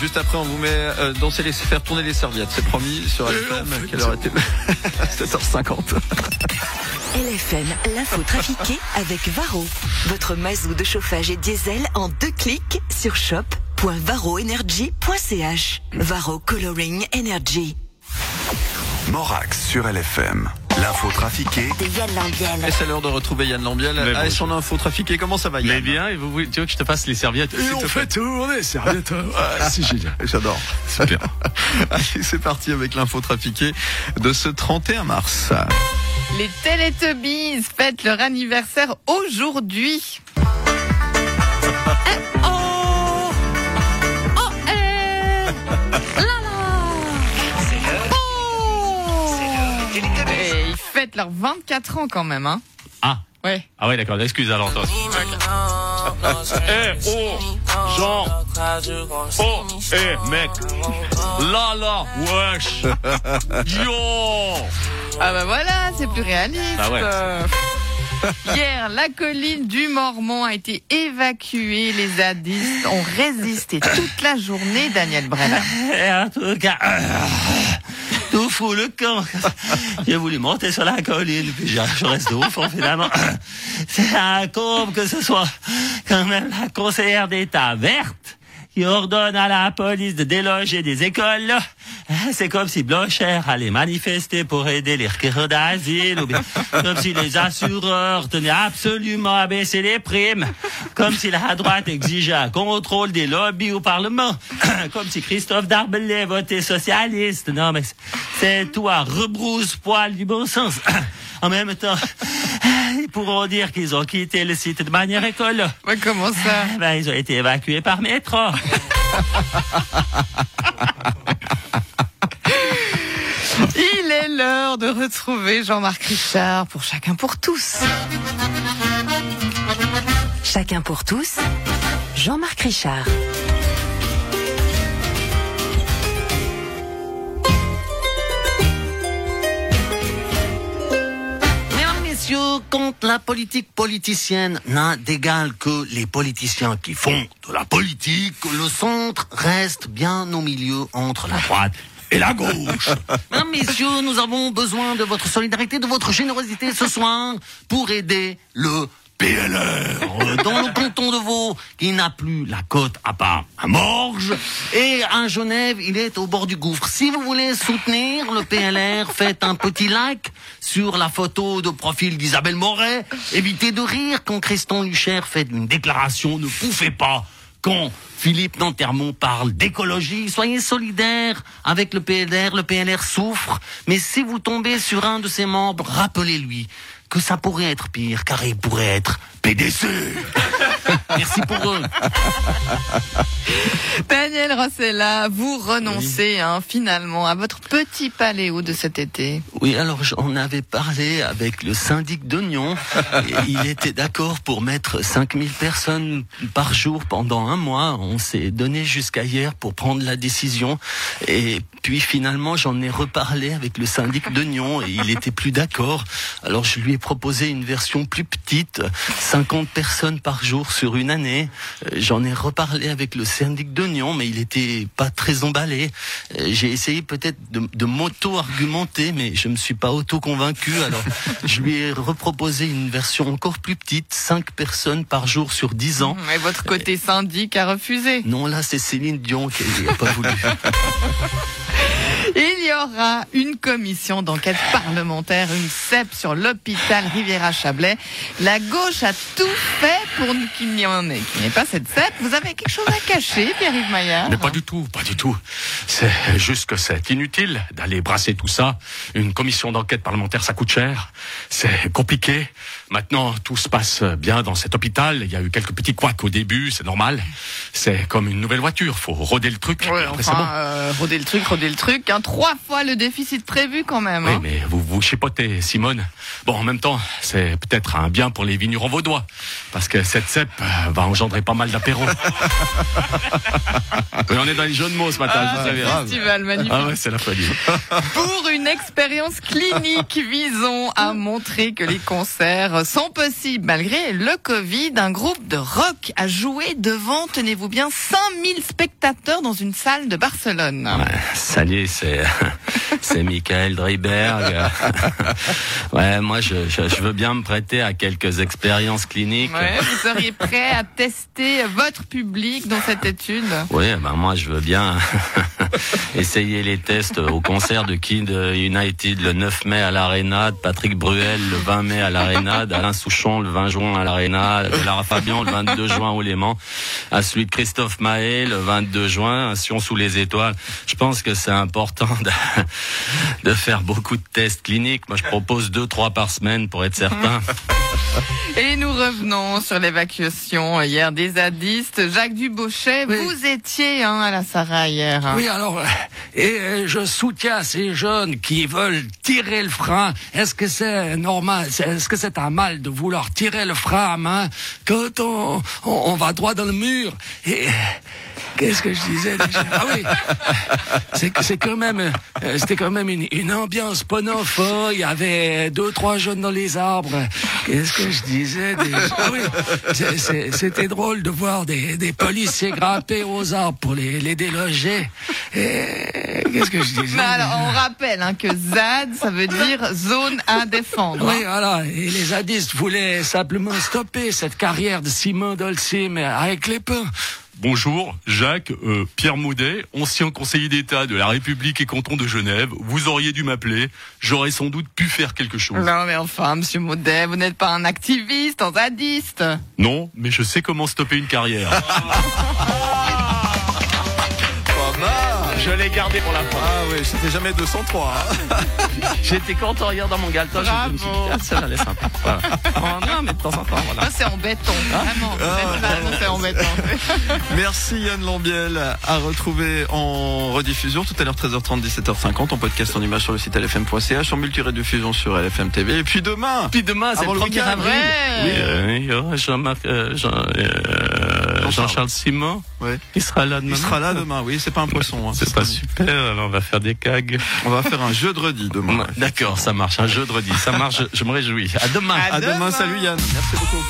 Juste après, on vous met euh, danser les, faire tourner les serviettes. C'est promis sur LFM. Quelle heure était 7h50. LFM, l'info trafiquée avec Varro. Votre mazou de chauffage et diesel en deux clics sur shop.varroenergy.ch. Varro Coloring Energy. Morax sur LFM. L'info trafiquée De Yann Lambiel. Et c'est l'heure de retrouver Yann Lambiel. Mais Ah, et son info trafiquée, comment ça va Mais Yann bien, et vous, voulez- tu veux que je te fasse les serviettes Et on fait tourner serviette. Ouais, c'est génial. J'adore. Super. Allez, c'est parti avec l'info trafiquée de ce 31 mars. Les Teletubbies fêtent leur anniversaire aujourd'hui. Leurs 24 ans quand même, hein Ah, Ouais. ah ouais, d'accord, excuse alors toi. Eh, oh, Jean. Oh, eh, mec. Là, là, wesh. Yo. Ah bah voilà, c'est plus réaliste. Ah ouais. Hier, la colline du Mormont a été évacuée. Les zadistes ont résisté toute la journée, Daniel Brella. Et en tout cas, euh, tout fout le camp. J'ai voulu monter sur la colline, puis je reste au fond finalement. C'est un comble que ce soit quand même la conseillère d'État verte qui ordonne à la police de déloger des écoles. Là. C'est comme si Blocher allait manifester pour aider les requérants d'asile, ou bien comme si les assureurs tenaient absolument à baisser les primes, comme si la droite exigeait un contrôle des lobbies au Parlement, comme si Christophe Darbelay votait socialiste. Non, mais c'est à rebrousse-poil du bon sens. En même temps, ils pourront dire qu'ils ont quitté le site de manière. Ouais, comment ça? Ben, ils ont été évacués par métro. l'heure de retrouver Jean-Marc Richard pour Chacun pour tous. Chacun pour tous. Jean-Marc Richard. Mesdames, messieurs, quand la politique politicienne n'a d'égal que les politiciens qui font de la politique, le centre reste bien au milieu entre la droite et la gauche. Messieurs, nous avons besoin de votre solidarité, de votre générosité ce soir pour aider le PLR dans le canton de Vaud qui n'a plus la côte à part à Morges et à Genève il est au bord du gouffre. Si vous voulez soutenir le PLR, faites un petit like sur la photo de profil d'Isabelle Moret. Évitez de rire quand Christian Lucher fait une déclaration. Ne pouffez pas quand Philippe Nantermont parle d'écologie, soyez solidaires avec le PLR, le PLR souffre, mais si vous tombez sur un de ses membres, rappelez-lui que ça pourrait être pire, car il pourrait être PDC. Merci pour eux. Daniel Rossella, vous renoncez hein, finalement à votre petit paléo de cet été. Oui, alors j'en avais parlé avec le syndic d'Oignon. Il était d'accord pour mettre 5000 personnes par jour pendant un mois. On s'est donné jusqu'à hier pour prendre la décision. Et puis finalement, j'en ai reparlé avec le syndic d'Oignon et il était plus d'accord. Alors je lui ai proposé une version plus petite, 50 personnes par jour sur une année. Euh, J'en ai reparlé avec le syndic d'Oignon, mais il était pas très emballé. Euh, J'ai essayé peut-être de, de m'auto-argumenter, mais je me suis pas auto-convaincu. Alors, je lui ai reproposé une version encore plus petite, 5 personnes par jour sur 10 ans. Et votre côté syndic a refusé. Non, là, c'est Céline Dion qui n'a pas voulu. Il y aura une commission d'enquête parlementaire, une CEP sur l'hôpital Riviera-Chablais. La gauche a tout fait pour qu'il n'y en ait, qu'il n'y ait pas cette CEP. Vous avez quelque chose à cacher, Pierre-Yves Maillard Mais pas du tout, pas du tout. C'est juste que c'est inutile d'aller brasser tout ça. Une commission d'enquête parlementaire, ça coûte cher. C'est compliqué. Maintenant, tout se passe bien dans cet hôpital. Il y a eu quelques petits couacs au début, c'est normal. C'est comme une nouvelle voiture. Faut roder le truc. Ouais, enfin, bon. euh, roder le truc, roder le truc. Hein, trois fois le déficit prévu quand même. Oui, hein. mais vous vous chipotez, Simone. Bon, en même temps, c'est peut-être un bien pour les vignerons vaudois. Parce que cette cèpe euh, va engendrer pas mal d'apéros. Oui, on est dans les jeux de mots ce matin, Ah, je vous festival, magnifique. Ah ouais, c'est la folie. Pour une expérience clinique visant à montrer que les concerts sont possibles malgré le Covid, un groupe de rock a joué devant, tenez-vous bien, 5000 spectateurs dans une salle de Barcelone. Ouais, salut, c'est c'est Michael Dreiberg. Ouais, moi je, je, je veux bien me prêter à quelques expériences cliniques. Ouais, vous seriez prêt à tester votre public dans cette étude? Oui, ben moi je veux bien essayer les tests au concert de Kid United le 9 mai à l'Arena, de Patrick Bruel le 20 mai à l'Arena, d'Alain Souchon le 20 juin à l'Arena, de Lara Fabian le 22 juin au Léman, à celui de Christophe Mahé le 22 juin à Sion sous les étoiles. Je pense que c'est important de, de faire beaucoup de tests cliniques. Moi je propose deux trois par semaine pour être certain. Et nous revenons sur l'évacuation hier des zadistes. Jacques Dubochet, Oui. vous étiez hein, à la Sarah hier. hein. Oui, alors, euh, et euh, je soutiens ces jeunes qui veulent tirer le frein. Est-ce que c'est normal Est-ce que c'est un mal de vouloir tirer le frein à main quand on, on, va droit dans le mur? Et euh, qu'est-ce que je disais Ah oui, c'est c'est quand même, c'était quand même une, une ambiance ponophore. Il y avait deux trois jeunes dans les arbres. Qu'est-ce que je disais Ah c'était drôle de voir des, des policiers grimper aux arbres pour les, les déloger. Et Qu'est-ce que je disais Mais alors, on rappelle hein, que ZAD, ça veut dire zone à défendre. Oui, voilà. Et les zadistes voulaient simplement stopper cette carrière de Simon Dolci, mais avec les pains. Bonjour, Jacques, euh, Pierre Maudet, ancien conseiller d'État de la République et canton de Genève. Vous auriez dû m'appeler. J'aurais sans doute pu faire quelque chose. Non mais enfin, Monsieur Maudet, vous n'êtes pas un activiste, un zadiste. Non, mais je sais comment stopper une carrière. Je l'ai gardé pour la fin. Ah oui, c'était jamais 203. hein. J'étais content hier dans mon galeton. Je me suis dit, elle est sympa. Voilà. Oh, non, mais de temps en temps, voilà. Ça c'est en béton, vraiment. Vraiment, c'est en béton. Merci Yann Lambiel à retrouver en rediffusion tout à l'heure 13h30 17h50 en podcast en image sur le site lfm.ch en multi-rediffusion sur LFM TV et puis demain Puis demain, c'est le le 1er week-end. avril. Oui, euh, il y aura Jean-Marc, euh, Jean, euh, Jean-Charles Simon. Ouais. Il sera là demain. il sera là demain oui c'est pas un poisson hein. C'est pas super, alors on va faire des cags. on va faire un jeu de redis demain D'accord, ça marche, un jeu de redis. Ça marche, je, je me réjouis. À demain. À à demain demain. salut Yann merci beaucoup